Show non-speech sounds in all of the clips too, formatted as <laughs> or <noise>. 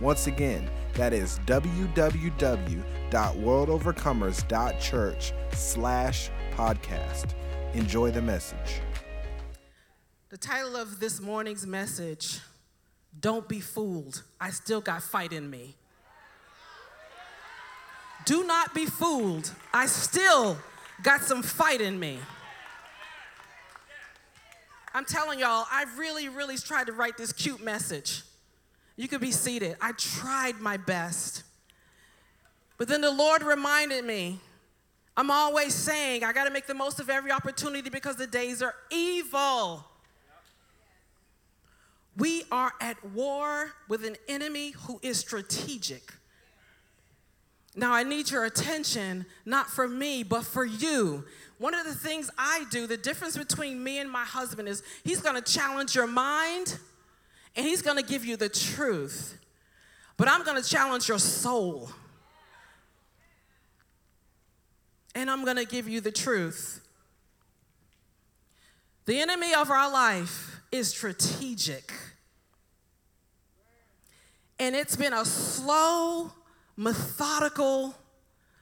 Once again, that is www.worldovercomers.church slash podcast. Enjoy the message. The title of this morning's message, Don't Be Fooled. I Still Got Fight in Me. Do not be fooled. I still got some fight in me. I'm telling y'all, I really, really tried to write this cute message. You could be seated. I tried my best. But then the Lord reminded me I'm always saying I got to make the most of every opportunity because the days are evil. We are at war with an enemy who is strategic. Now, I need your attention, not for me, but for you. One of the things I do, the difference between me and my husband is he's gonna challenge your mind and he's gonna give you the truth, but I'm gonna challenge your soul. And I'm gonna give you the truth. The enemy of our life is strategic. And it's been a slow, methodical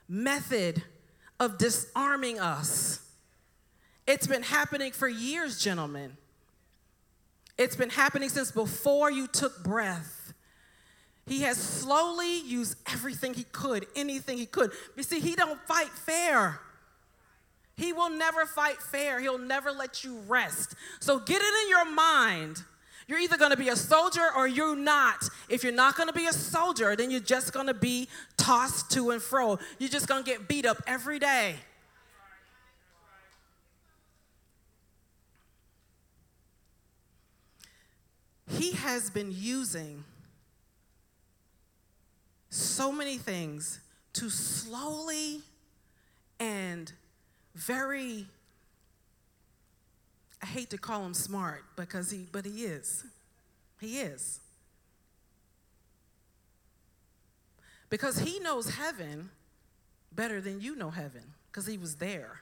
method of disarming us. It's been happening for years, gentlemen. It's been happening since before you took breath. He has slowly used everything he could, anything he could. You see, he don't fight fair. He will never fight fair. He'll never let you rest. So get it in your mind. You're either going to be a soldier or you're not. If you're not going to be a soldier, then you're just going to be tossed to and fro. You're just going to get beat up every day. He has been using so many things to slowly and very I hate to call him smart because he but he is. He is. Because he knows heaven better than you know heaven because he was there.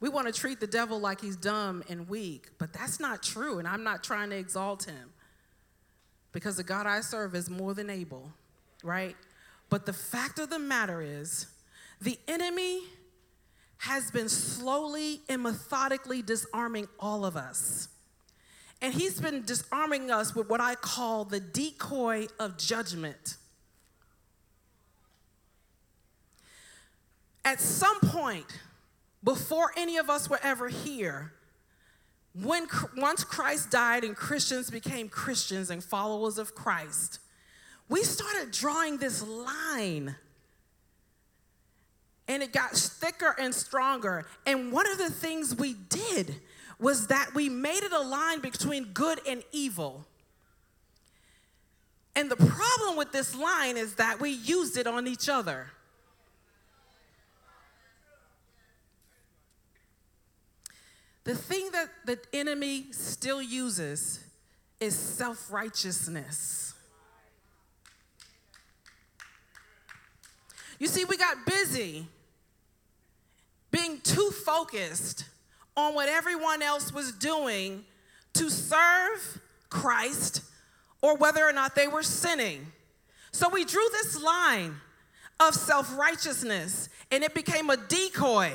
We want to treat the devil like he's dumb and weak, but that's not true, and I'm not trying to exalt him because the God I serve is more than able, right? But the fact of the matter is, the enemy has been slowly and methodically disarming all of us. And he's been disarming us with what I call the decoy of judgment. At some point, before any of us were ever here, when once Christ died and Christians became Christians and followers of Christ, we started drawing this line. And it got thicker and stronger. And one of the things we did was that we made it a line between good and evil. And the problem with this line is that we used it on each other. The thing that the enemy still uses is self righteousness. You see, we got busy being too focused on what everyone else was doing to serve Christ or whether or not they were sinning. So we drew this line of self righteousness, and it became a decoy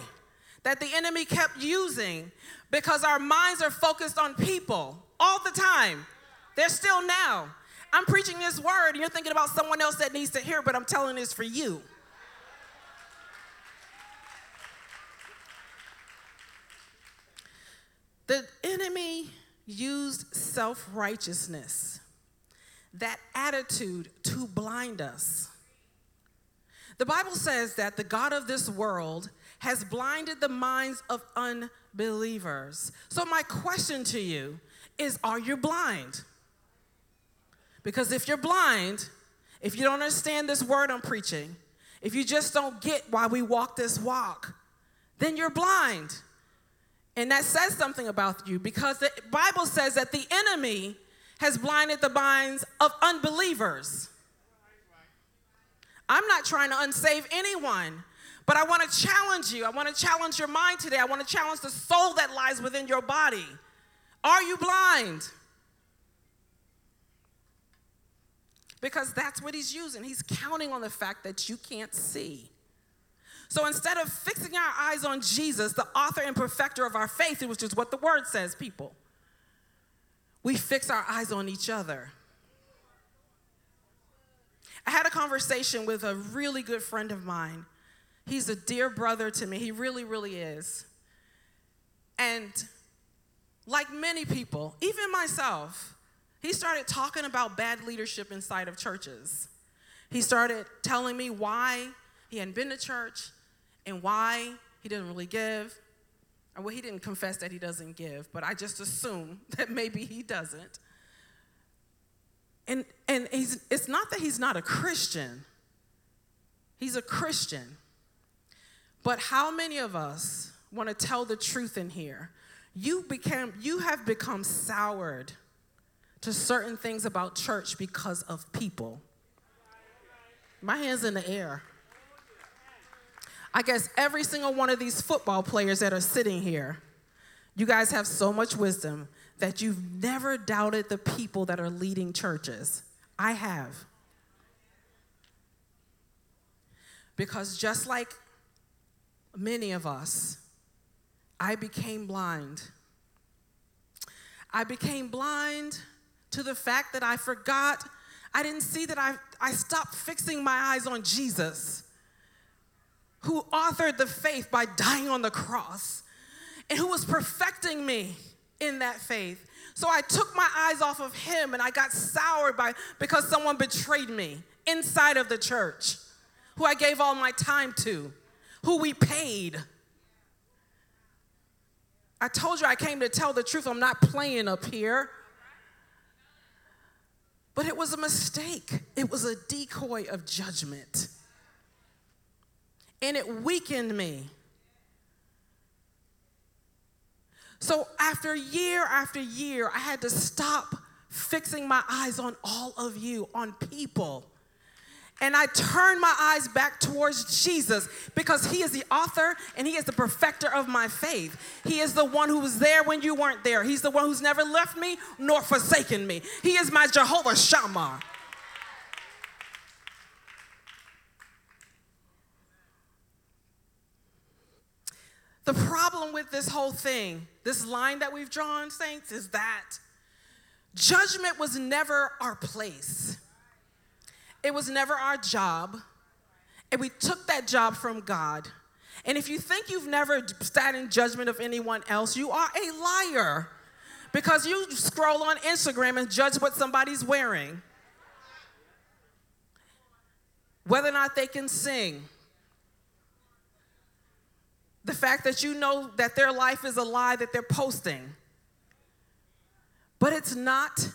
that the enemy kept using because our minds are focused on people all the time. They're still now. I'm preaching this word, and you're thinking about someone else that needs to hear, but I'm telling this for you. The enemy used self righteousness, that attitude, to blind us. The Bible says that the God of this world has blinded the minds of unbelievers. So, my question to you is Are you blind? Because if you're blind, if you don't understand this word I'm preaching, if you just don't get why we walk this walk, then you're blind. And that says something about you because the Bible says that the enemy has blinded the minds of unbelievers. I'm not trying to unsave anyone, but I want to challenge you. I want to challenge your mind today. I want to challenge the soul that lies within your body. Are you blind? Because that's what he's using. He's counting on the fact that you can't see. So instead of fixing our eyes on Jesus, the author and perfecter of our faith, which is what the word says, people, we fix our eyes on each other. I had a conversation with a really good friend of mine. He's a dear brother to me. He really, really is. And like many people, even myself, he started talking about bad leadership inside of churches. He started telling me why he hadn't been to church and why he didn't really give. Well, he didn't confess that he doesn't give, but I just assume <laughs> that maybe he doesn't. And, and he's, it's not that he's not a Christian, he's a Christian. But how many of us want to tell the truth in here? You, became, you have become soured to certain things about church because of people. My hands in the air. I guess every single one of these football players that are sitting here, you guys have so much wisdom that you've never doubted the people that are leading churches. I have. Because just like many of us, I became blind. I became blind to the fact that I forgot, I didn't see that I, I stopped fixing my eyes on Jesus, who authored the faith by dying on the cross and who was perfecting me in that faith. So I took my eyes off of him and I got soured by because someone betrayed me inside of the church, who I gave all my time to, who we paid. I told you I came to tell the truth. I'm not playing up here. But it was a mistake. It was a decoy of judgment. And it weakened me. So after year after year, I had to stop fixing my eyes on all of you, on people. And I turn my eyes back towards Jesus because He is the author and He is the perfecter of my faith. He is the one who was there when you weren't there. He's the one who's never left me nor forsaken me. He is my Jehovah Shammah. The problem with this whole thing, this line that we've drawn, saints, is that judgment was never our place. It was never our job. And we took that job from God. And if you think you've never sat in judgment of anyone else, you are a liar because you scroll on Instagram and judge what somebody's wearing, whether or not they can sing, the fact that you know that their life is a lie that they're posting. But it's not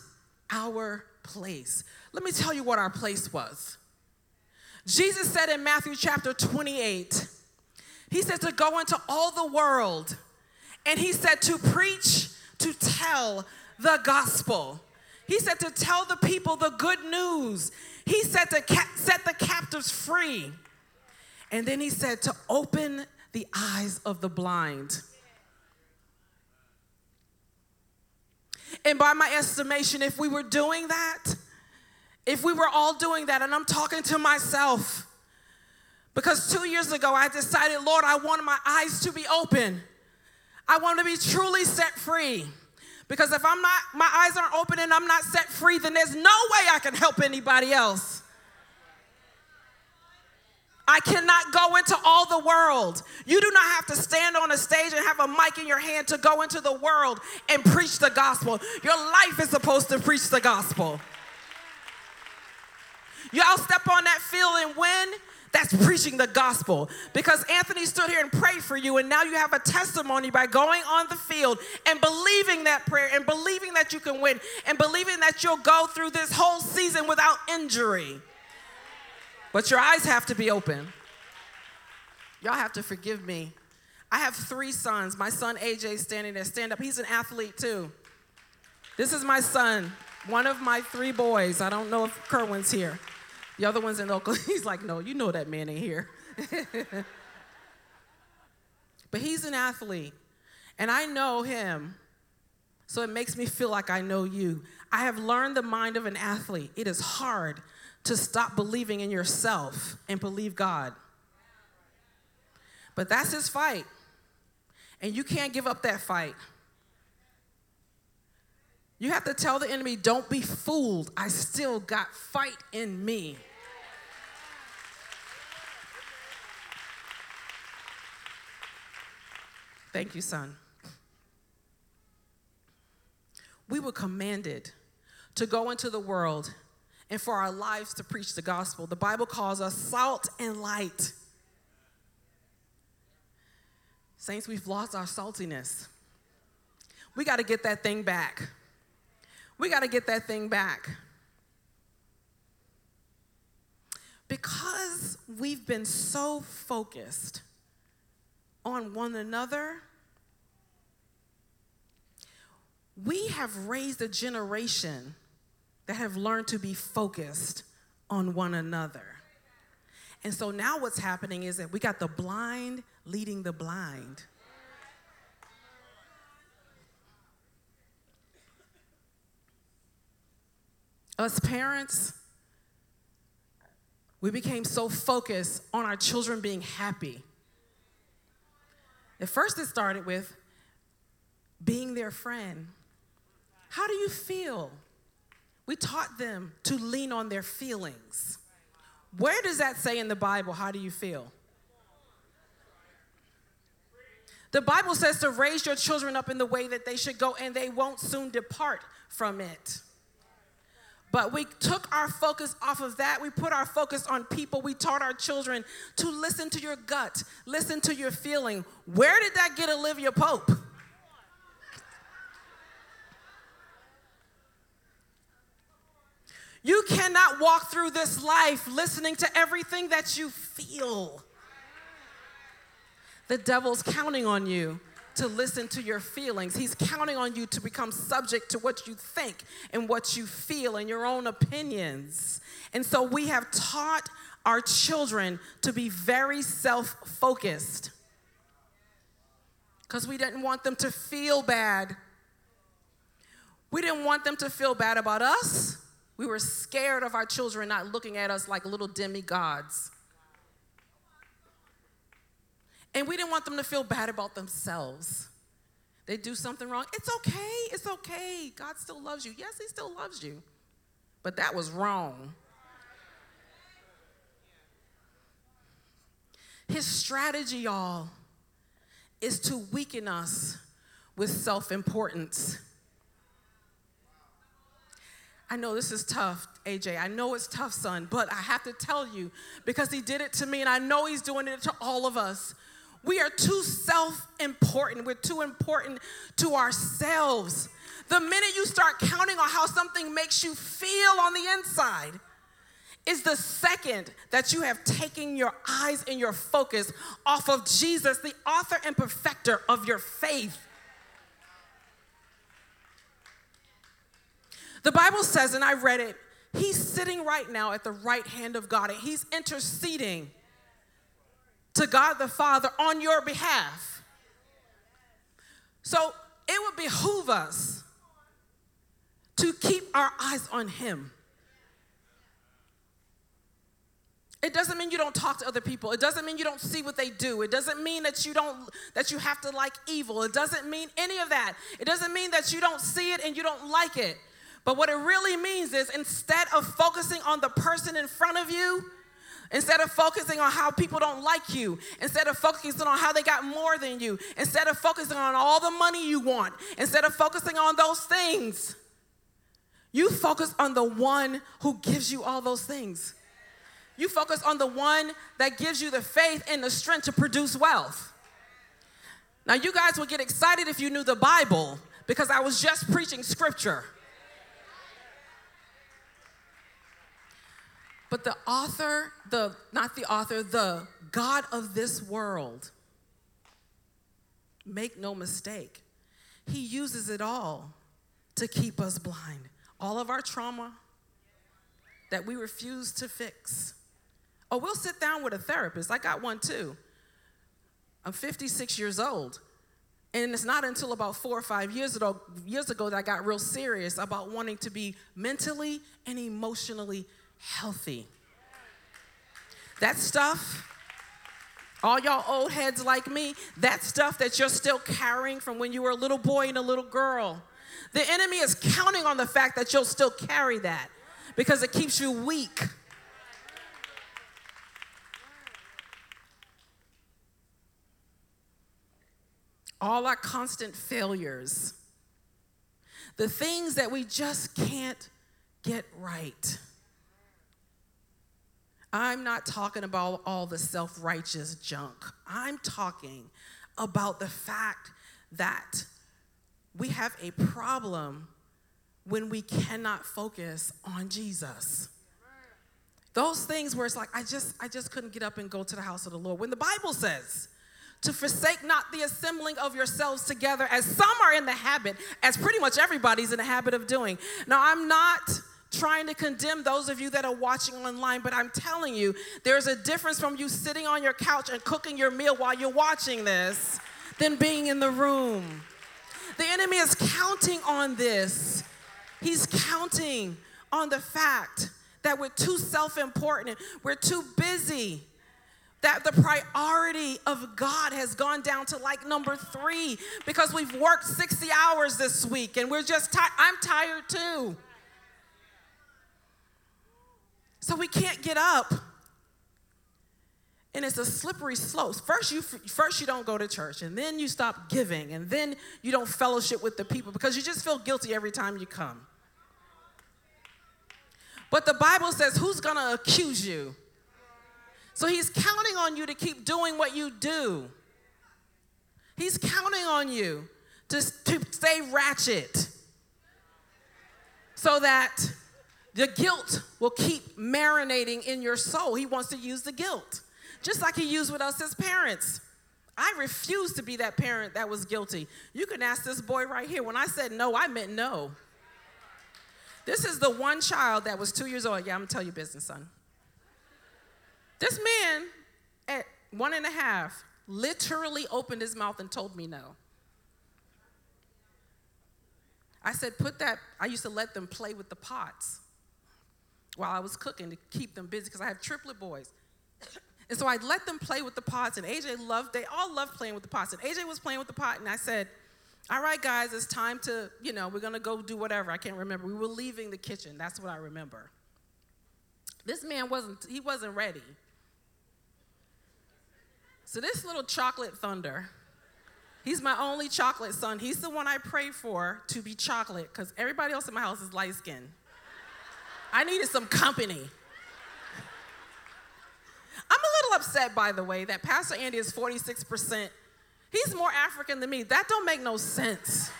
our place. Let me tell you what our place was. Jesus said in Matthew chapter 28, He said to go into all the world, and He said to preach, to tell the gospel. He said to tell the people the good news. He said to ca- set the captives free. And then He said to open the eyes of the blind. And by my estimation, if we were doing that, if we were all doing that, and I'm talking to myself, because two years ago I decided, Lord, I want my eyes to be open. I want to be truly set free. Because if I'm not, my eyes aren't open and I'm not set free, then there's no way I can help anybody else. I cannot go into all the world. You do not have to stand on a stage and have a mic in your hand to go into the world and preach the gospel. Your life is supposed to preach the gospel. Y'all step on that field and win. That's preaching the gospel. Because Anthony stood here and prayed for you, and now you have a testimony by going on the field and believing that prayer and believing that you can win and believing that you'll go through this whole season without injury. But your eyes have to be open. Y'all have to forgive me. I have three sons. My son AJ standing there, stand up. He's an athlete too. This is my son, one of my three boys. I don't know if Kerwin's here. The other one's in Oakland. <laughs> He's like, no, you know that man ain't here. <laughs> but he's an athlete, and I know him, so it makes me feel like I know you. I have learned the mind of an athlete. It is hard to stop believing in yourself and believe God. But that's his fight. And you can't give up that fight. You have to tell the enemy, don't be fooled. I still got fight in me. Thank you, son. We were commanded to go into the world and for our lives to preach the gospel. The Bible calls us salt and light. Saints, we've lost our saltiness. We got to get that thing back. We got to get that thing back. Because we've been so focused on one another, we have raised a generation that have learned to be focused on one another. And so now what's happening is that we got the blind leading the blind. Us parents, we became so focused on our children being happy. At first, it started with being their friend. How do you feel? We taught them to lean on their feelings. Where does that say in the Bible? How do you feel? The Bible says to raise your children up in the way that they should go, and they won't soon depart from it. But we took our focus off of that. We put our focus on people. We taught our children to listen to your gut, listen to your feeling. Where did that get Olivia Pope? You cannot walk through this life listening to everything that you feel. The devil's counting on you to listen to your feelings. He's counting on you to become subject to what you think and what you feel and your own opinions. And so we have taught our children to be very self focused because we didn't want them to feel bad. We didn't want them to feel bad about us. We were scared of our children not looking at us like little demigods. And we didn't want them to feel bad about themselves. They do something wrong. It's okay. It's okay. God still loves you. Yes, He still loves you. But that was wrong. His strategy, y'all, is to weaken us with self importance. I know this is tough, AJ. I know it's tough, son, but I have to tell you because he did it to me and I know he's doing it to all of us. We are too self important. We're too important to ourselves. The minute you start counting on how something makes you feel on the inside, is the second that you have taken your eyes and your focus off of Jesus, the author and perfecter of your faith. The Bible says, and I read it, he's sitting right now at the right hand of God and he's interceding to God the Father on your behalf. So it would behoove us to keep our eyes on Him. It doesn't mean you don't talk to other people. It doesn't mean you don't see what they do. It doesn't mean that you don't that you have to like evil. It doesn't mean any of that. It doesn't mean that you don't see it and you don't like it. But what it really means is instead of focusing on the person in front of you, Instead of focusing on how people don't like you, instead of focusing on how they got more than you, instead of focusing on all the money you want, instead of focusing on those things, you focus on the one who gives you all those things. You focus on the one that gives you the faith and the strength to produce wealth. Now, you guys would get excited if you knew the Bible because I was just preaching scripture. But the author, the not the author, the God of this world, make no mistake, he uses it all to keep us blind. All of our trauma that we refuse to fix. Oh, we'll sit down with a therapist. I got one too. I'm 56 years old. And it's not until about four or five years ago, years ago that I got real serious about wanting to be mentally and emotionally healthy. That stuff, all y'all old heads like me, that stuff that you're still carrying from when you were a little boy and a little girl, the enemy is counting on the fact that you'll still carry that because it keeps you weak. all our constant failures, the things that we just can't get right. I'm not talking about all the self righteous junk. I'm talking about the fact that we have a problem when we cannot focus on Jesus. Those things where it's like, I just, I just couldn't get up and go to the house of the Lord. When the Bible says, to forsake not the assembling of yourselves together, as some are in the habit, as pretty much everybody's in the habit of doing. Now, I'm not trying to condemn those of you that are watching online, but I'm telling you, there's a difference from you sitting on your couch and cooking your meal while you're watching this than being in the room. The enemy is counting on this. He's counting on the fact that we're too self important, we're too busy that the priority of God has gone down to like number three because we've worked 60 hours this week and we're just tired. I'm tired too. So we can't get up. And it's a slippery slope. First you first you don't go to church and then you stop giving and then you don't fellowship with the people because you just feel guilty every time you come. But the Bible says who's going to accuse you? So he's counting on you to keep doing what you do. He's counting on you to, to stay ratchet so that the guilt will keep marinating in your soul. He wants to use the guilt, just like he used with us as parents. I refuse to be that parent that was guilty. You can ask this boy right here. When I said no, I meant no. This is the one child that was two years old. Yeah, I'm gonna tell you business, son. This man at one and a half literally opened his mouth and told me no. I said, put that, I used to let them play with the pots while I was cooking to keep them busy because I have triplet boys. and so I let them play with the pots, and AJ loved, they all loved playing with the pots. And AJ was playing with the pot, and I said, all right, guys, it's time to, you know, we're gonna go do whatever. I can't remember. We were leaving the kitchen. That's what I remember. This man wasn't, he wasn't ready. So this little chocolate thunder, he's my only chocolate son. He's the one I pray for to be chocolate because everybody else in my house is light skinned. I needed some company. I'm a little upset, by the way, that Pastor Andy is 46%. He's more African than me. That don't make no sense.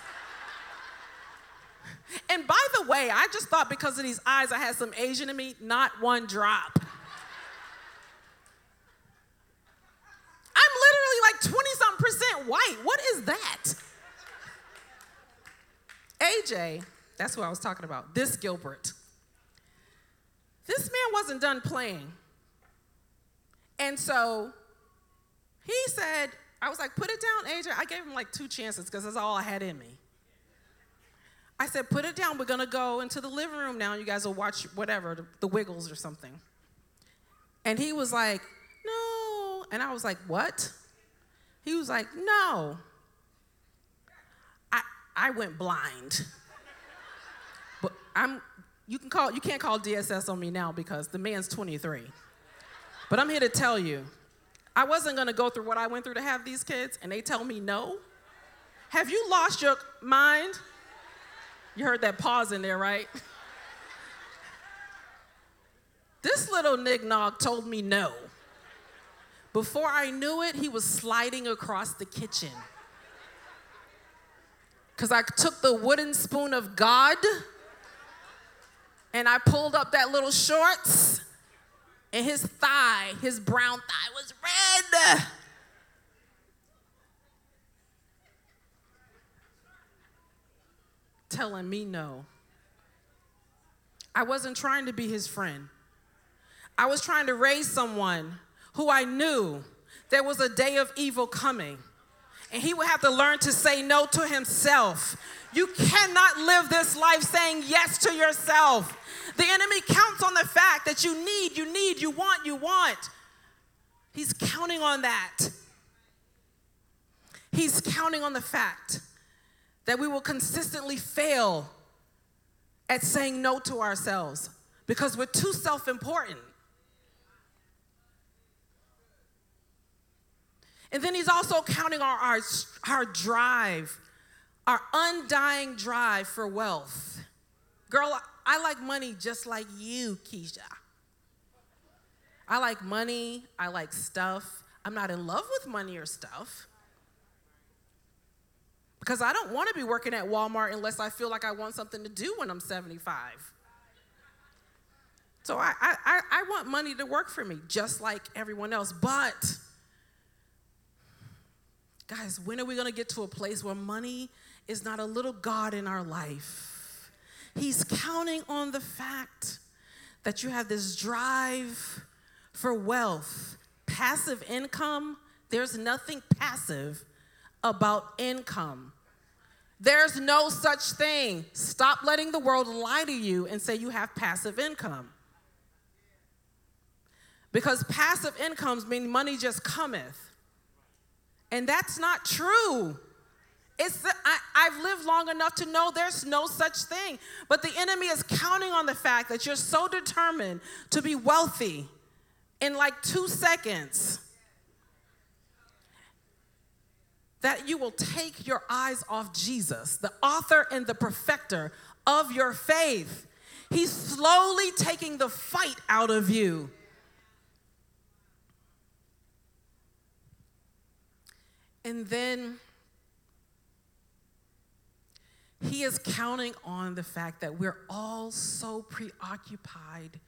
And by the way, I just thought because of these eyes I had some Asian in me, not one drop. I'm literally like 20 something percent white. What is that? AJ, that's who I was talking about, this Gilbert. This man wasn't done playing. And so he said, I was like, put it down, AJ. I gave him like two chances because that's all I had in me. I said, put it down. We're going to go into the living room now. You guys will watch whatever, the, the Wiggles or something. And he was like, no. And I was like, what? He was like, No. I, I went blind. But I'm, you, can call, you can't call DSS on me now because the man's 23. But I'm here to tell you, I wasn't gonna go through what I went through to have these kids, and they tell me no. Have you lost your mind? You heard that pause in there, right? This little nignog told me no. Before I knew it, he was sliding across the kitchen. Because I took the wooden spoon of God and I pulled up that little shorts and his thigh, his brown thigh, was red. Telling me no. I wasn't trying to be his friend. I was trying to raise someone who I knew there was a day of evil coming. And he would have to learn to say no to himself. You cannot live this life saying yes to yourself. The enemy counts on the fact that you need, you need, you want, you want. He's counting on that. He's counting on the fact that we will consistently fail at saying no to ourselves because we're too self important. And then he's also counting on our, our drive, our undying drive for wealth. Girl, I like money just like you, Keisha. I like money, I like stuff. I'm not in love with money or stuff. Because I don't want to be working at Walmart unless I feel like I want something to do when I'm 75. So I, I, I want money to work for me, just like everyone else. But Guys, when are we going to get to a place where money is not a little God in our life? He's counting on the fact that you have this drive for wealth, passive income. There's nothing passive about income. There's no such thing. Stop letting the world lie to you and say you have passive income. Because passive incomes mean money just cometh. And that's not true. It's the, I, I've lived long enough to know there's no such thing. But the enemy is counting on the fact that you're so determined to be wealthy in like two seconds that you will take your eyes off Jesus, the author and the perfecter of your faith. He's slowly taking the fight out of you. And then he is counting on the fact that we're all so preoccupied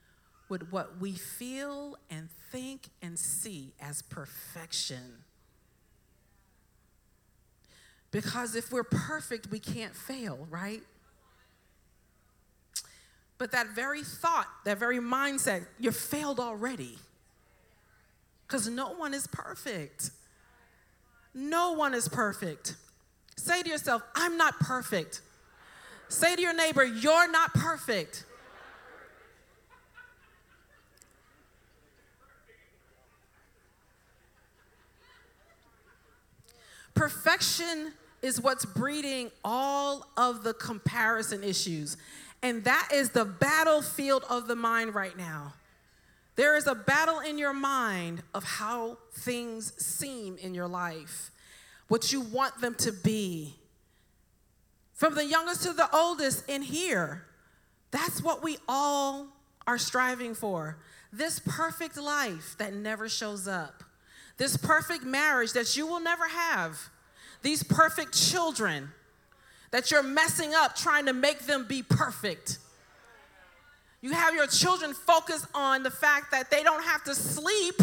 with what we feel and think and see as perfection. Because if we're perfect, we can't fail, right? But that very thought, that very mindset, you failed already. Because no one is perfect. No one is perfect. Say to yourself, I'm not perfect. Say to your neighbor, You're not perfect. Perfection is what's breeding all of the comparison issues. And that is the battlefield of the mind right now. There is a battle in your mind of how things seem in your life, what you want them to be. From the youngest to the oldest in here, that's what we all are striving for. This perfect life that never shows up, this perfect marriage that you will never have, these perfect children that you're messing up trying to make them be perfect. You have your children focus on the fact that they don't have to sleep.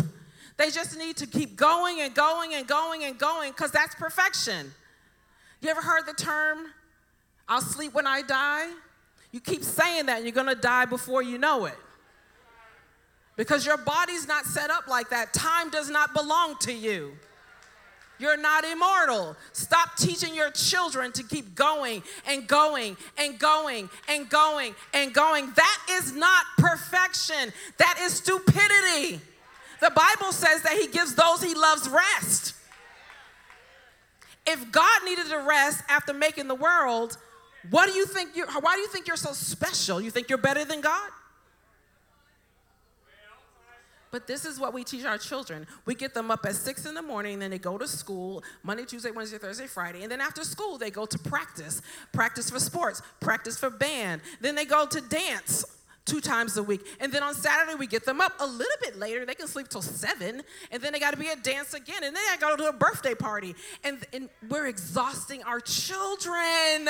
They just need to keep going and going and going and going because that's perfection. You ever heard the term, I'll sleep when I die? You keep saying that and you're gonna die before you know it. Because your body's not set up like that. Time does not belong to you. You're not immortal. Stop teaching your children to keep going and going and going and going and going. That is not perfection, that is stupidity. The Bible says that He gives those He loves rest. If God needed to rest after making the world, what do you think you why do you think you're so special? You think you're better than God? But this is what we teach our children. We get them up at six in the morning, then they go to school Monday, Tuesday, Wednesday, Thursday, Friday. And then after school, they go to practice practice for sports, practice for band. Then they go to dance two times a week. And then on Saturday, we get them up a little bit later. They can sleep till seven. And then they got to be at dance again. And then I go to do a birthday party. And, and we're exhausting our children.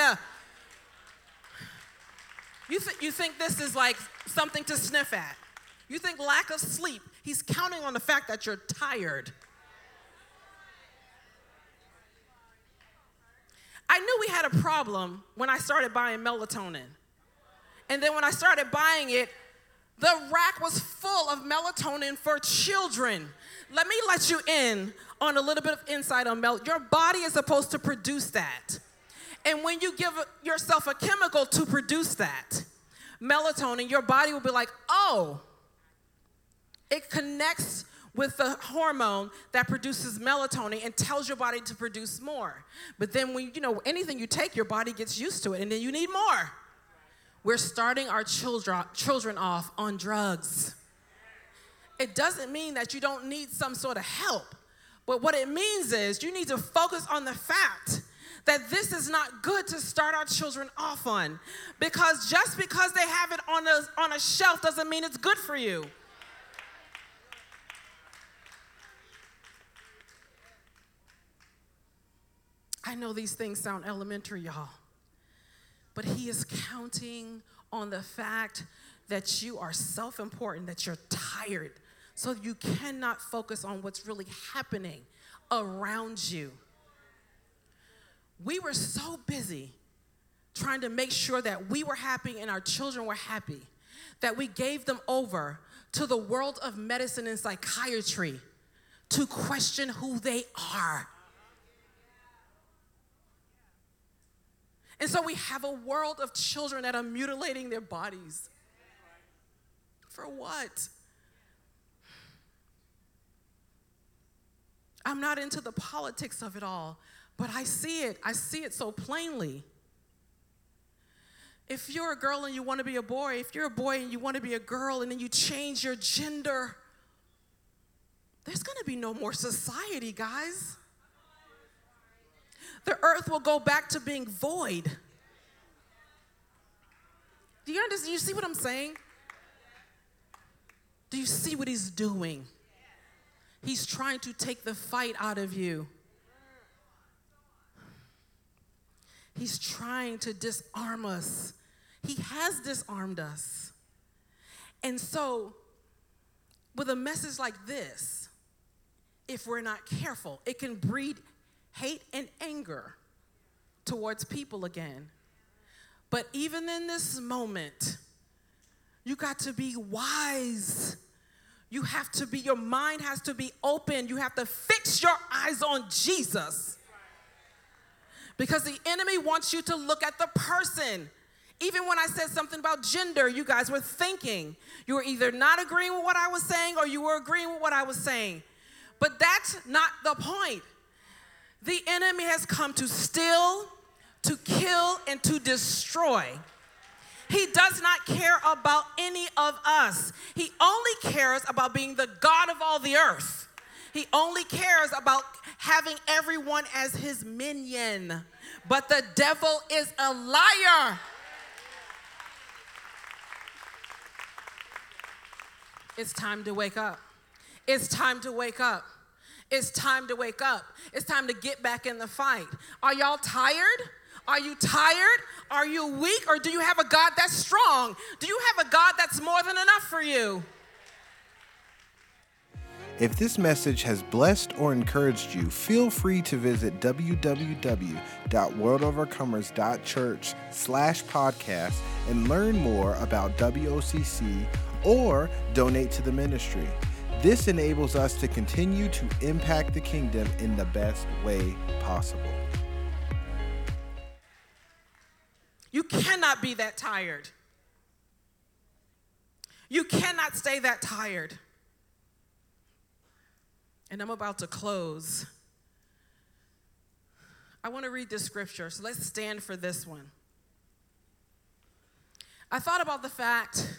You, th- you think this is like something to sniff at? You think lack of sleep, he's counting on the fact that you're tired. I knew we had a problem when I started buying melatonin. And then when I started buying it, the rack was full of melatonin for children. Let me let you in on a little bit of insight on melatonin. Your body is supposed to produce that. And when you give yourself a chemical to produce that, melatonin, your body will be like, oh, it connects with the hormone that produces melatonin and tells your body to produce more. But then when you know anything you take, your body gets used to it and then you need more. We're starting our children children off on drugs. It doesn't mean that you don't need some sort of help. But what it means is you need to focus on the fact that this is not good to start our children off on. Because just because they have it on a, on a shelf doesn't mean it's good for you. I know these things sound elementary, y'all, but he is counting on the fact that you are self important, that you're tired, so you cannot focus on what's really happening around you. We were so busy trying to make sure that we were happy and our children were happy that we gave them over to the world of medicine and psychiatry to question who they are. And so we have a world of children that are mutilating their bodies. For what? I'm not into the politics of it all, but I see it. I see it so plainly. If you're a girl and you want to be a boy, if you're a boy and you want to be a girl and then you change your gender, there's going to be no more society, guys the earth will go back to being void. Do you understand? You see what I'm saying? Do you see what he's doing? He's trying to take the fight out of you. He's trying to disarm us. He has disarmed us. And so, with a message like this, if we're not careful, it can breed hate and anger towards people again. But even in this moment, you got to be wise. You have to be, your mind has to be open. You have to fix your eyes on Jesus. Because the enemy wants you to look at the person. Even when I said something about gender, you guys were thinking. You were either not agreeing with what I was saying or you were agreeing with what I was saying. But that's not the point. The enemy has come to steal, to kill, and to destroy. He does not care about any of us. He only cares about being the God of all the earth. He only cares about having everyone as his minion. But the devil is a liar. It's time to wake up. It's time to wake up. It's time to wake up. It's time to get back in the fight. Are y'all tired? Are you tired? Are you weak? Or do you have a God that's strong? Do you have a God that's more than enough for you? If this message has blessed or encouraged you, feel free to visit www.worldovercomers.church slash podcast and learn more about WOCC or donate to the ministry. This enables us to continue to impact the kingdom in the best way possible. You cannot be that tired. You cannot stay that tired. And I'm about to close. I want to read this scripture, so let's stand for this one. I thought about the fact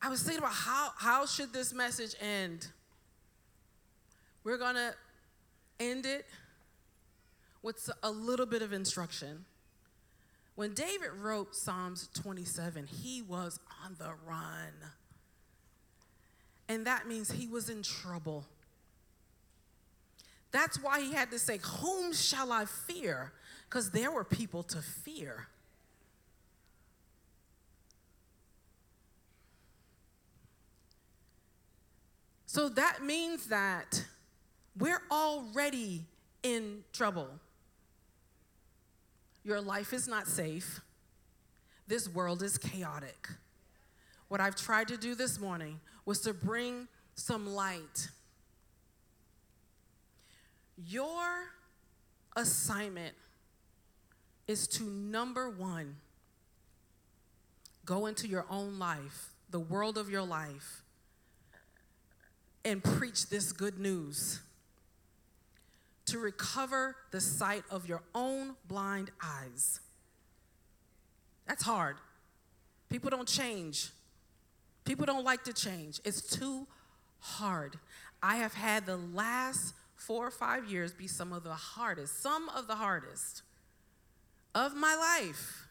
I was thinking about how, how should this message end? We're going to end it with a little bit of instruction. When David wrote Psalms 27, he was on the run. And that means he was in trouble. That's why he had to say, Whom shall I fear? Because there were people to fear. So that means that we're already in trouble. Your life is not safe. This world is chaotic. What I've tried to do this morning was to bring some light. Your assignment is to number one, go into your own life, the world of your life, and preach this good news to recover the sight of your own blind eyes. That's hard. People don't change. People don't like to change. It's too hard. I have had the last four or five years be some of the hardest, some of the hardest of my life.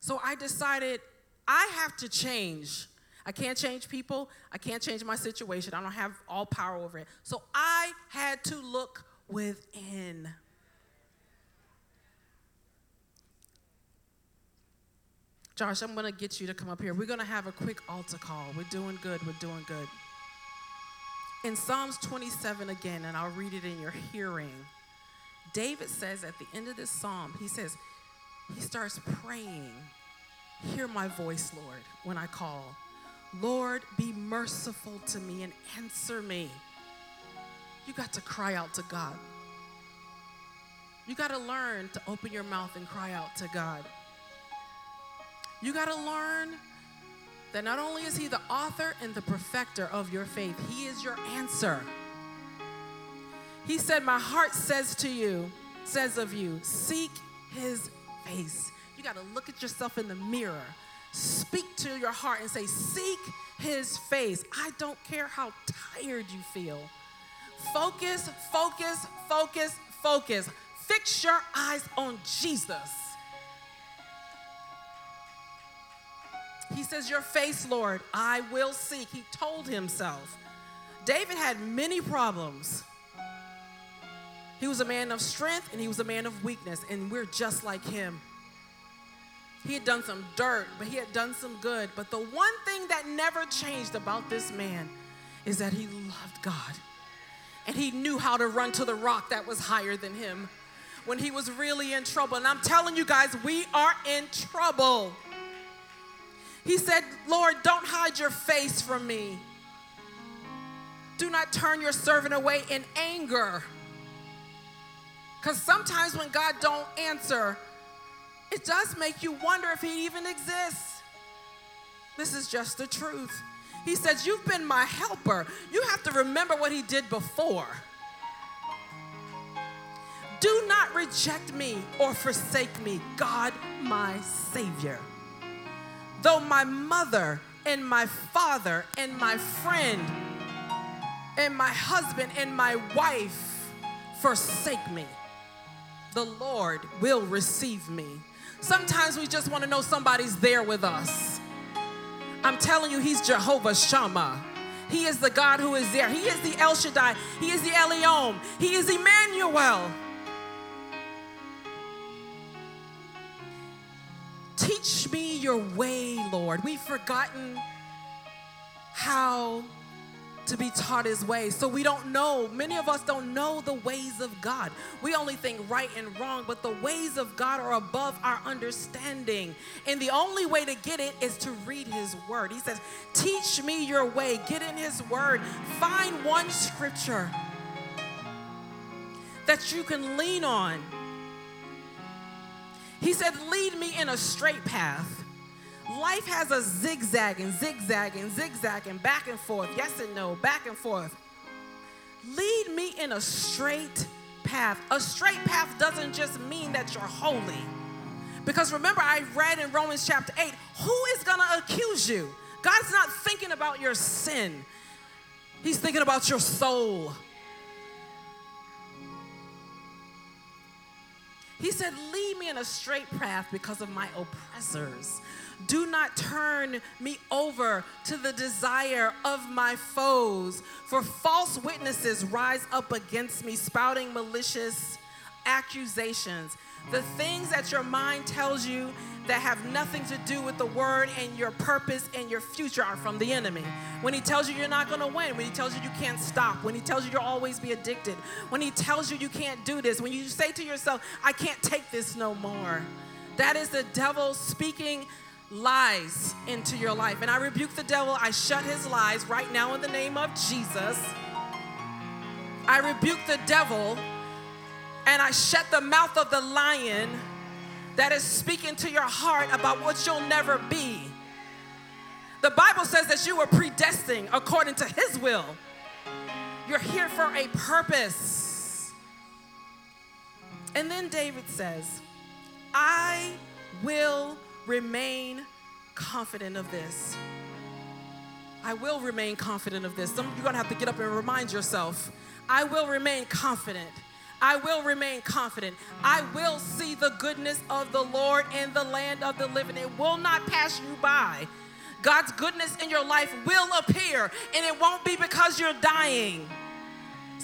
So I decided I have to change. I can't change people. I can't change my situation. I don't have all power over it. So I had to look within. Josh, I'm going to get you to come up here. We're going to have a quick altar call. We're doing good. We're doing good. In Psalms 27 again, and I'll read it in your hearing, David says at the end of this psalm, he says, he starts praying, Hear my voice, Lord, when I call. Lord, be merciful to me and answer me. You got to cry out to God. You got to learn to open your mouth and cry out to God. You got to learn that not only is He the author and the perfecter of your faith, He is your answer. He said, My heart says to you, says of you, seek His face. You got to look at yourself in the mirror, speak to your heart, and say, Seek His face. I don't care how tired you feel. Focus, focus, focus, focus. Fix your eyes on Jesus. He says, Your face, Lord, I will seek. He told himself. David had many problems. He was a man of strength and he was a man of weakness, and we're just like him. He had done some dirt, but he had done some good. But the one thing that never changed about this man is that he loved God and he knew how to run to the rock that was higher than him when he was really in trouble. And I'm telling you guys, we are in trouble. He said, Lord, don't hide your face from me. Do not turn your servant away in anger. Because sometimes when God don't answer, it does make you wonder if he even exists. This is just the truth. He says, You've been my helper. You have to remember what he did before. Do not reject me or forsake me, God, my Savior. Though my mother and my father and my friend and my husband and my wife forsake me, the Lord will receive me. Sometimes we just want to know somebody's there with us. I'm telling you, He's Jehovah Shammah. He is the God who is there. He is the El Shaddai. He is the Elyon. He is Emmanuel. Teach me your way, Lord. We've forgotten how to be taught his ways. So we don't know, many of us don't know the ways of God. We only think right and wrong, but the ways of God are above our understanding. And the only way to get it is to read his word. He says, Teach me your way, get in his word, find one scripture that you can lean on. He said, Lead me in a straight path. Life has a zigzag and zigzag and zigzag and back and forth, yes and no, back and forth. Lead me in a straight path. A straight path doesn't just mean that you're holy. Because remember, I read in Romans chapter 8 who is going to accuse you? God's not thinking about your sin, He's thinking about your soul. He said, Lead me in a straight path because of my oppressors. Do not turn me over to the desire of my foes, for false witnesses rise up against me, spouting malicious accusations. The things that your mind tells you that have nothing to do with the word and your purpose and your future are from the enemy. When he tells you you're not going to win, when he tells you you can't stop, when he tells you you'll always be addicted, when he tells you you can't do this, when you say to yourself, I can't take this no more. That is the devil speaking lies into your life. And I rebuke the devil. I shut his lies right now in the name of Jesus. I rebuke the devil and I shut the mouth of the lion that is speaking to your heart about what you'll never be. The Bible says that you were predestined according to his will. You're here for a purpose. And then David says, I will remain confident of this. I will remain confident of this. Some of you are gonna have to get up and remind yourself. I will remain confident. I will remain confident. I will see the goodness of the Lord in the land of the living. It will not pass you by. God's goodness in your life will appear, and it won't be because you're dying.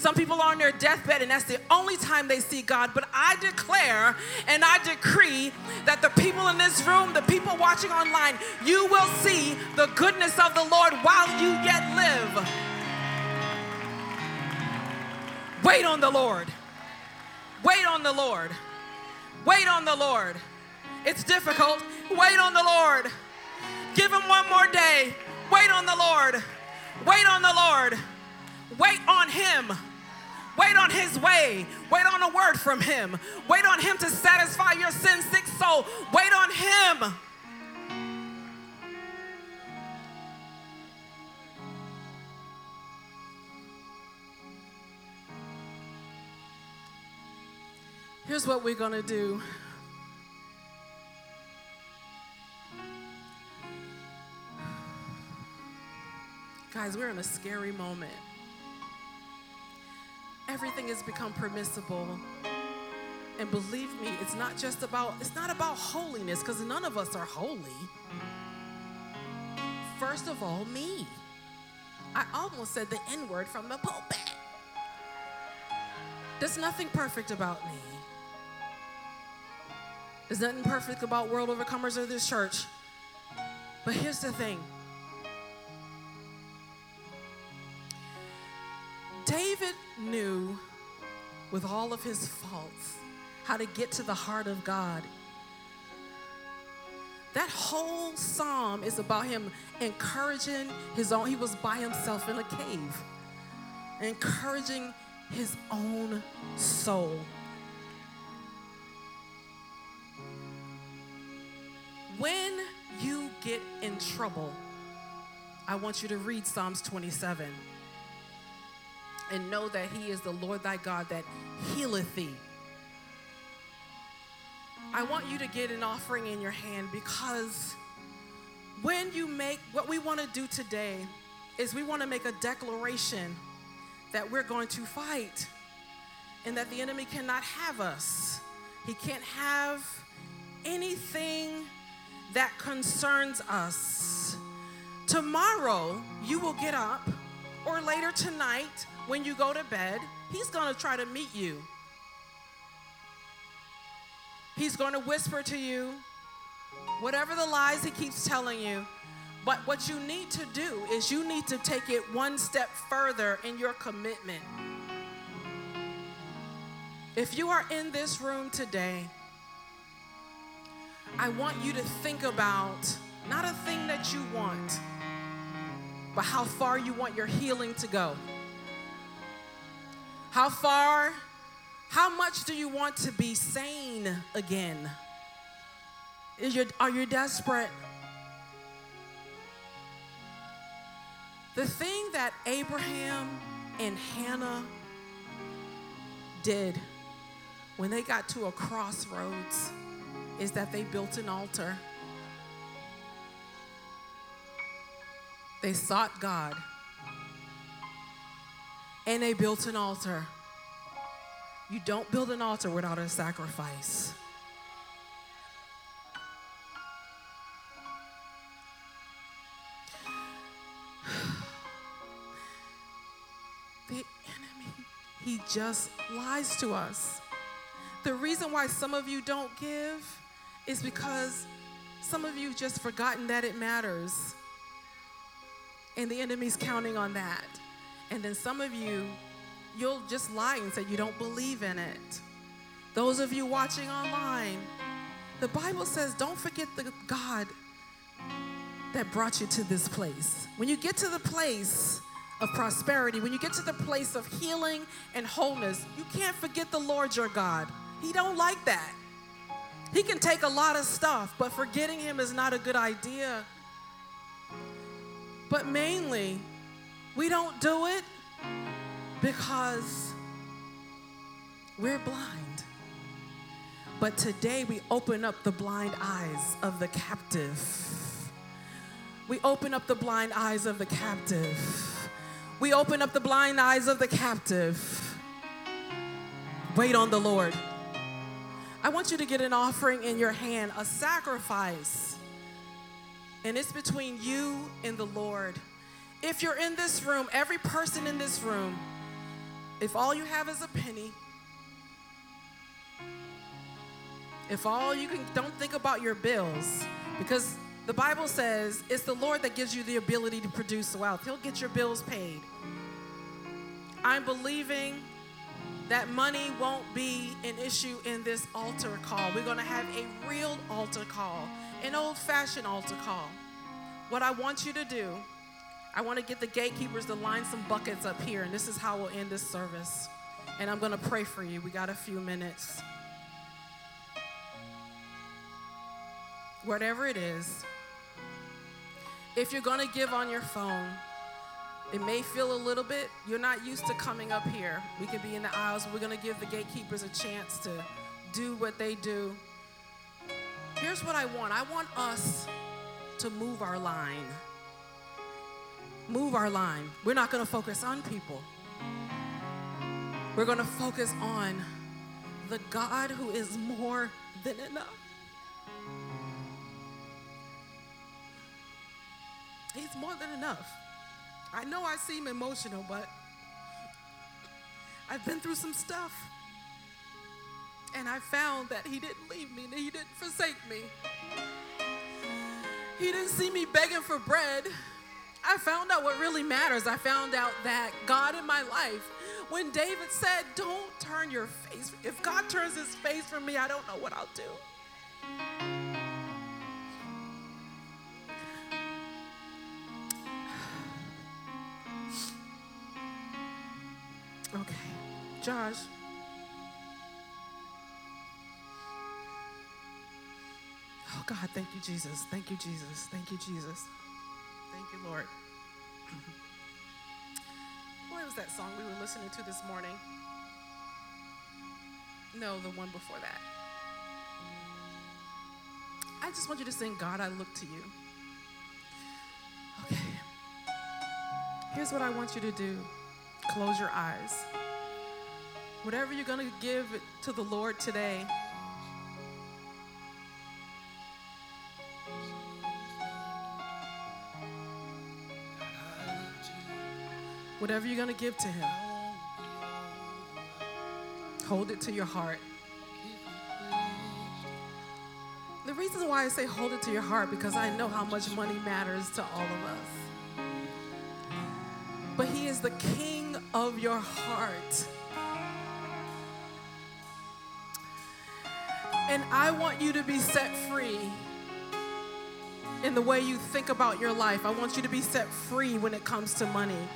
Some people are on their deathbed, and that's the only time they see God. But I declare and I decree that the people in this room, the people watching online, you will see the goodness of the Lord while you yet live. Wait on the Lord. Wait on the Lord. Wait on the Lord. It's difficult. Wait on the Lord. Give him one more day. Wait on the Lord. Wait on the Lord. Wait on him. Wait on his way. Wait on a word from him. Wait on him to satisfy your sin sick soul. Wait on him. Here's what we're going to do. Guys, we're in a scary moment everything has become permissible. And believe me, it's not just about it's not about holiness because none of us are holy. First of all, me. I almost said the N word from the pulpit. There's nothing perfect about me. There's nothing perfect about World Overcomers or this church. But here's the thing knew, with all of his faults, how to get to the heart of God. That whole psalm is about him encouraging his own, he was by himself in a cave, encouraging his own soul. When you get in trouble, I want you to read Psalms 27 and know that he is the Lord thy God that healeth thee. I want you to get an offering in your hand because when you make what we want to do today is we want to make a declaration that we're going to fight and that the enemy cannot have us. He can't have anything that concerns us. Tomorrow, you will get up, or later tonight, when you go to bed, he's going to try to meet you. He's going to whisper to you whatever the lies he keeps telling you. But what you need to do is you need to take it one step further in your commitment. If you are in this room today, I want you to think about not a thing that you want, but how far you want your healing to go. How far, how much do you want to be sane again? Is your, are you desperate? The thing that Abraham and Hannah did when they got to a crossroads is that they built an altar. They sought God and they built an altar. You don't build an altar without a sacrifice. <sighs> The enemy, he just lies to us. The reason why some of you don't give is because some of you just forgotten that it matters. And the enemy's counting on that. And then some of you, you'll just lie and say you don't believe in it. Those of you watching online, the Bible says don't forget the God that brought you to this place. When you get to the place of prosperity, when you get to the place of healing and wholeness, you can't forget the Lord your God. He don't like that. He can take a lot of stuff, but forgetting him is not a good idea. But mainly, we don't do it because we're blind. But today we open up the blind eyes of the captive. We open up the blind eyes of the captive. We open up the blind eyes of the captive. Wait on the Lord. I want you to get an offering in your hand, a sacrifice. And it's between you and the Lord. If you're in this room, every person in this room, if all you have is a penny, if all you can, don't think about your bills, because the Bible says it's the Lord that gives you the ability to produce wealth. He'll get your bills paid. I'm believing that money won't be an issue in this altar call. We're going to have a real altar call, an old fashioned altar call. What I want you to do, I want to get the gatekeepers to line some buckets up here, and this is how we'll end this service. And I'm going to pray for you. We got a few minutes. Whatever it is, if you're going to give on your phone, it may feel a little bit, you're not used to coming up here. We could be in the aisles. We're going to give the gatekeepers a chance to do what they do. Here's what I want I want us to move our line. Move our line. We're not going to focus on people, we're going to focus on the God who is more than enough. He's more than enough. I know I seem emotional, but I've been through some stuff. And I found that He didn't leave me, He didn't forsake me. He didn't see me begging for bread. I found out what really matters. I found out that God in my life, when David said, Don't turn your face, if God turns his face from me, I don't know what I'll do. <sighs> Okay. Josh. Oh, God, thank you, Jesus. Thank you, Jesus. Thank you, Jesus. Thank you, Lord. <clears throat> what was that song we were listening to this morning? No, the one before that. I just want you to sing, God, I look to you. Okay. Here's what I want you to do. Close your eyes. Whatever you're going to give to the Lord today, whatever you're going to give to Him, hold it to your heart. The reason why I say hold it to your heart because I know how much money matters to all of us. But He is the King of your heart. And I want you to be set free in the way you think about your life. I want you to be set free when it comes to money.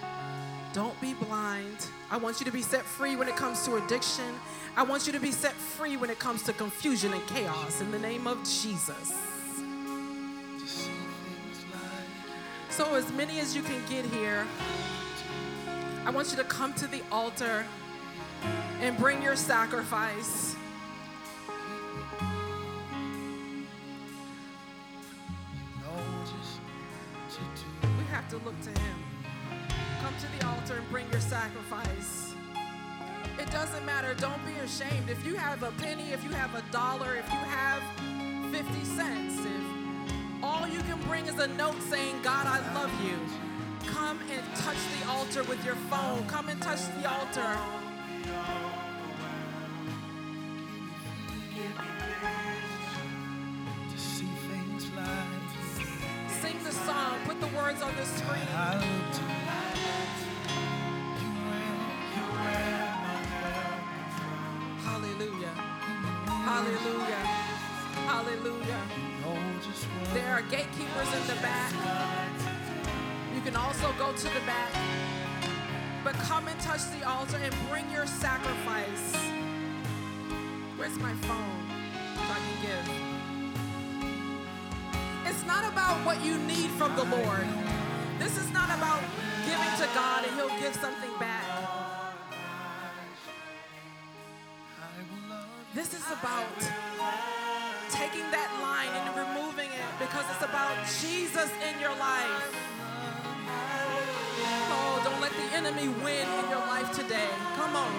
Don't be blind. I want you to be set free when it comes to addiction. I want you to be set free when it comes to confusion and chaos in the name of Jesus. So, as many as you can get here, I want you to come to the altar and bring your sacrifice. Don't be ashamed. If you have a penny, if you have a dollar, if you have 50 cents, if all you can bring is a note saying, God, I love you, come and touch the altar with your phone. Come and touch the altar. Sing the song, put the words on the screen. There are gatekeepers in the back. You can also go to the back. But come and touch the altar and bring your sacrifice. Where's my phone? So I can give. It's not about what you need from the Lord. This is not about giving to God and He'll give something back. This is about because it's about Jesus in your life. Oh, don't let the enemy win in your life today. Come on.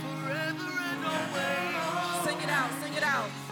forever and always. Sing it out, sing it out.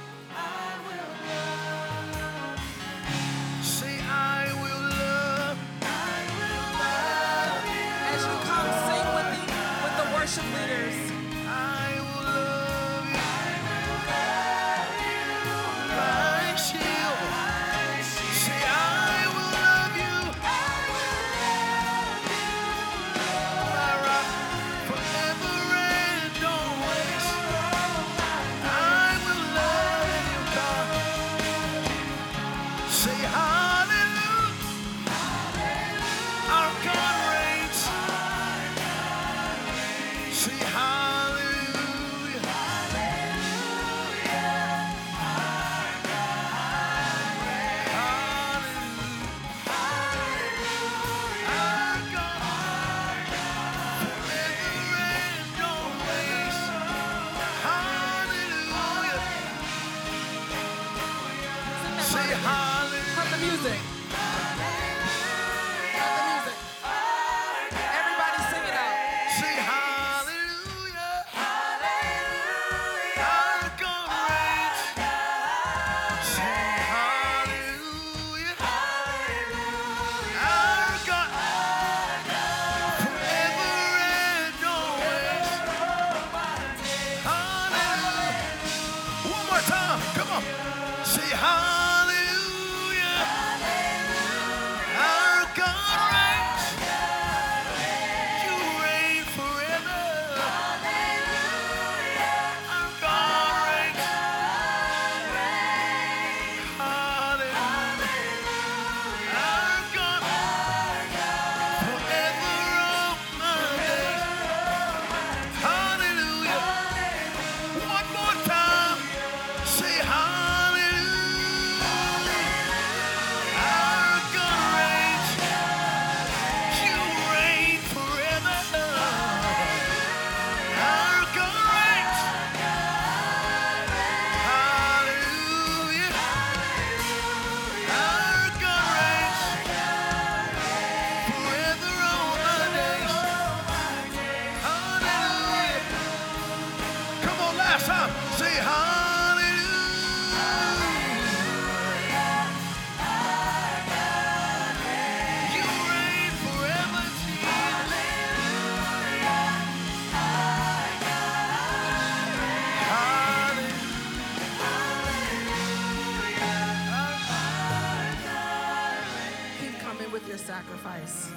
Sacrifice.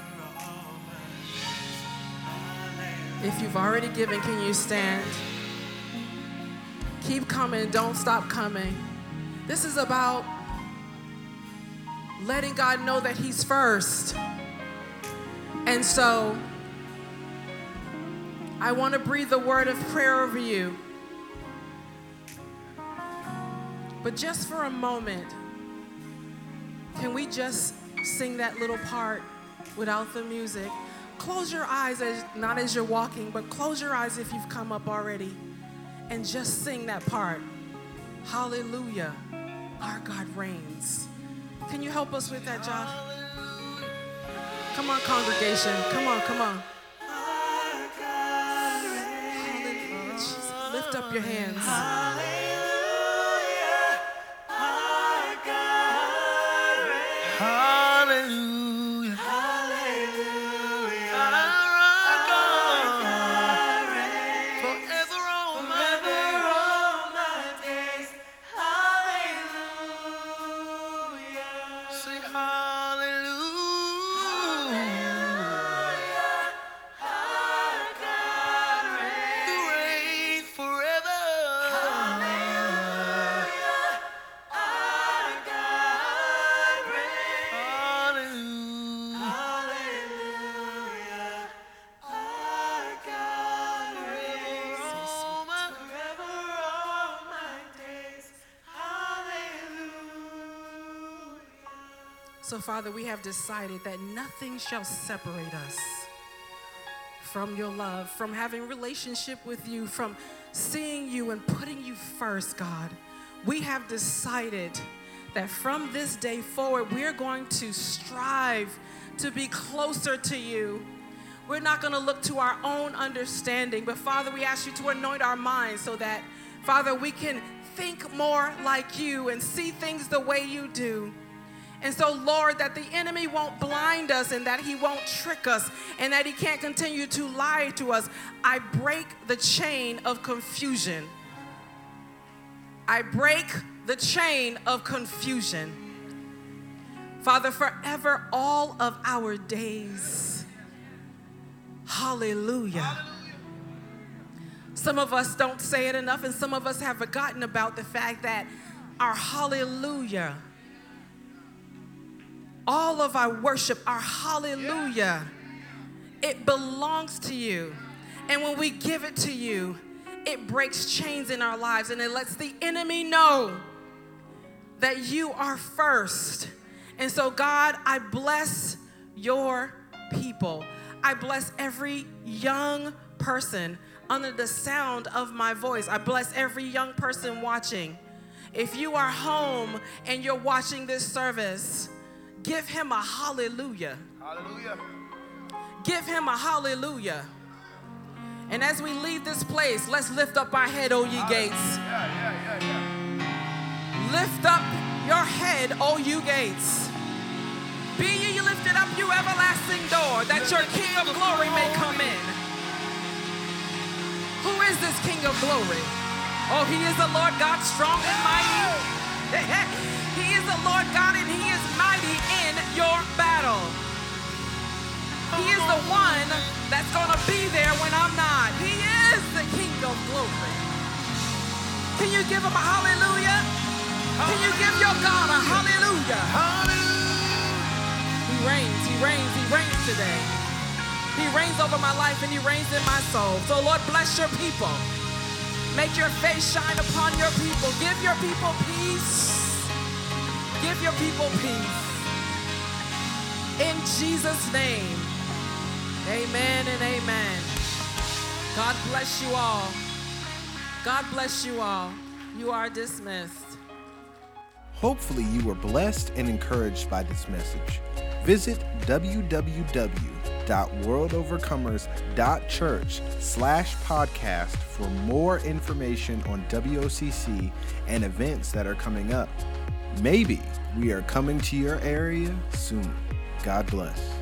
If you've already given, can you stand? Keep coming, don't stop coming. This is about letting God know that He's first. And so, I want to breathe the word of prayer over you. But just for a moment, can we just sing that little part without the music? Close your eyes, as, not as you're walking, but close your eyes if you've come up already and just sing that part. Hallelujah. Our God reigns. Can you help us with that, Josh? Come on, congregation. Come on, come on. Lift up your hands. So, Father, we have decided that nothing shall separate us from your love, from having relationship with you, from seeing you and putting you first, God. We have decided that from this day forward, we're going to strive to be closer to you. We're not going to look to our own understanding, but Father, we ask you to anoint our minds so that, Father, we can think more like you and see things the way you do. And so, Lord, that the enemy won't blind us and that he won't trick us and that he can't continue to lie to us. I break the chain of confusion. I break the chain of confusion. Father, forever all of our days. Hallelujah. Hallelujah. Some of us don't say it enough, and some of us have forgotten about the fact that our hallelujah, all of our worship, our hallelujah, it belongs to you. And when we give it to you, it breaks chains in our lives and it lets the enemy know that you are first. And so, God, I bless your people. I bless every young person under the sound of my voice. I bless every young person watching. If you are home and you're watching this service, give him a hallelujah. Hallelujah. Give him a hallelujah. And as we leave this place, let's lift up our head, O ye gates. Yeah, yeah, yeah, lift up your head, O you gates. Be ye lifted up, you everlasting door, that your King of glory may come in. Who is this King of glory? Oh, he is the Lord God, strong and mighty. <laughs> he is the Lord God, and he is mighty in your battle. He is the one that's going to be there when I'm not. He is the King of glory. Can you give him a hallelujah? Can you give your God a hallelujah? Hallelujah. He reigns, he reigns, he reigns today. He reigns over my life and he reigns in my soul. So Lord, bless your people. Make your face shine upon your people. Give your people peace. Give your people peace. In Jesus' name. Amen and amen. God bless you all. God bless you all. You are dismissed. Hopefully, you were blessed and encouraged by this message. Visit www.worldovercomers.church slash podcast for more information on WOCC and events that are coming up. Maybe we are coming to your area soon. God bless.